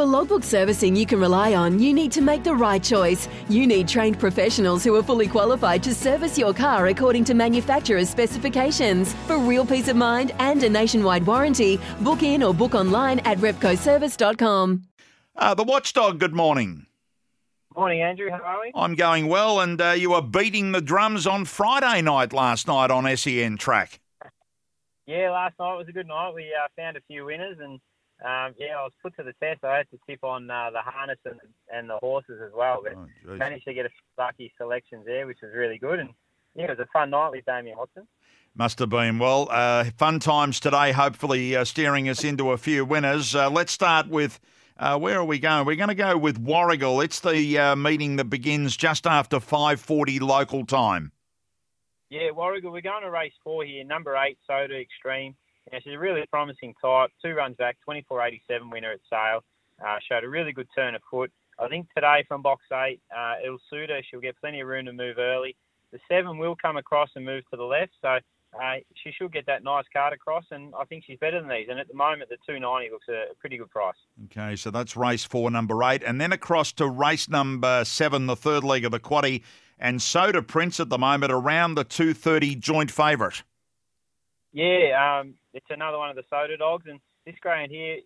For logbook servicing you can rely on, you need to make the right choice. You need trained professionals who are fully qualified to service your car according to manufacturer's specifications. For real peace of mind and a nationwide warranty, book in or book online at repcoservice.com. Uh, the Watchdog, good morning. Morning, Andrew. How are we? I'm going well, and uh, you were beating the drums on Friday night last night on SEN track. Yeah, last night was a good night. We uh, found a few winners, and um, yeah, I was put to the test. I had to tip on uh, the harness and, and the horses as well, but Oh, managed to get a few lucky selections there, which was really good. And yeah, it was a fun night with Damien Watson. Must have been. Well, uh, fun times today, hopefully uh, steering us into a few winners. Uh, let's start with, uh, where are we going? We're going to go with Warragul. It's the uh, meeting that begins just after 5.40 local time. Yeah, Warragul, we're going to race four here. Number eight, Soda Extreme. Yeah, she's a really promising type. Two runs back, 24.87 winner at Sale. Uh, showed a really good turn of foot. I think today from box eight, uh, it'll suit her. She'll get plenty of room to move early. The seven will come across and move to the left, so uh, she should get that nice card across, and I think she's better than these. And at the moment, the 290 looks a pretty good price. Okay, so that's race four, number eight. And then across to race number seven, the third leg of the quaddy. And Soda Prince at the moment around the 230 joint favourite. Yeah, um, it's another one of the soda dogs, and this greyhound here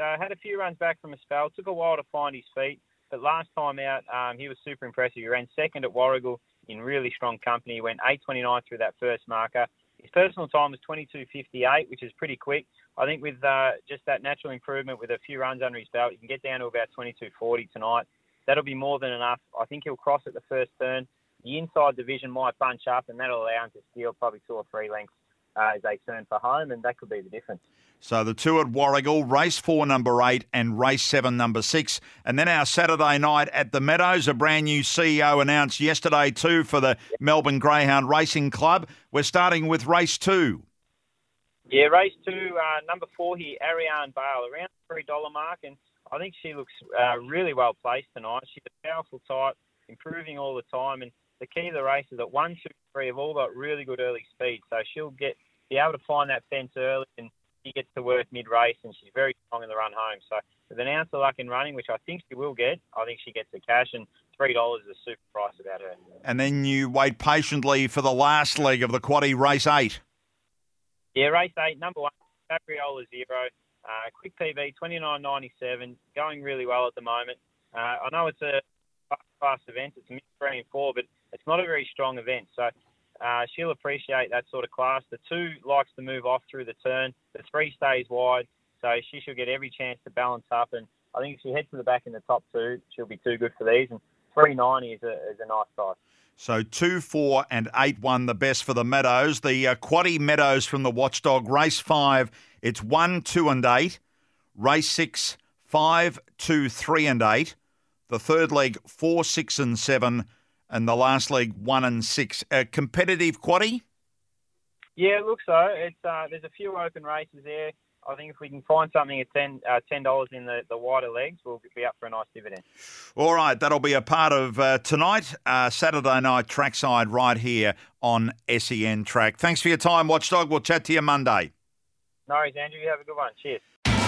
uh, had a few runs back from a spell. Took a while to find his feet, but last time out, um, he was super impressive. He ran second at Warragul in really strong company. He went 8.29 through that first marker. His personal time was 22.58, which is pretty quick. I think with uh, just that natural improvement with a few runs under his belt, you can get down to about 22.40 tonight. That'll be more than enough. I think he'll cross at the first turn. The inside division might bunch up, and that'll allow him to steal probably two or three lengths uh, as they turn for home, and that could be the difference. So the two at Warragul, race four, number eight, and race seven, number six. And then our Saturday night at the Meadows, a brand new CEO announced yesterday too for the Melbourne Greyhound Racing Club. We're starting with race two. Yeah, race two, uh, number four here, Ariane Bale, around the three dollar mark, and I think she looks uh, really well placed tonight. She's a powerful type, improving all the time, and the key to the race is that one, two, three have all got really good early speed, so she'll get be able to find that fence early, and she gets to work mid race, and she's very strong in the run home. So with an ounce of luck in running, which I think she will get, I think she gets the cash, and three dollars is a super price about her. And then you wait patiently for the last leg of the quaddy, race eight. Yeah, race eight, number one, Gabriola Zero. Uh, quick PB, twenty nine ninety seven, going really well at the moment. Uh, I know it's a fast event, it's a mixed three and four, but it's not a very strong event. So uh, she'll appreciate that sort of class. The two likes to move off through the turn. The three stays wide, so she should get every chance to balance up. And I think if she heads to the back in the top two, she'll be too good for these. And 390 is a, is a nice size. So 2, 4 and 8 1 the best for the Meadows. The uh, Quaddy Meadows from the Watchdog. Race 5, it's 1, 2 and 8. Race 6, 5, 2, 3 and 8. The third leg, 4, 6 and 7. And the last league, one and six. A competitive quaddy? Yeah, it looks so. It's uh, there's a few open races there. I think if we can find something at ten uh, dollars uh, in the, the wider legs, we'll be up for a nice dividend. All right, that'll be a part of uh, tonight, uh, Saturday night trackside, right here on SEN Track. Thanks for your time, Watchdog. We'll chat to you Monday. No worries, Andrew. You have a good one. Cheers.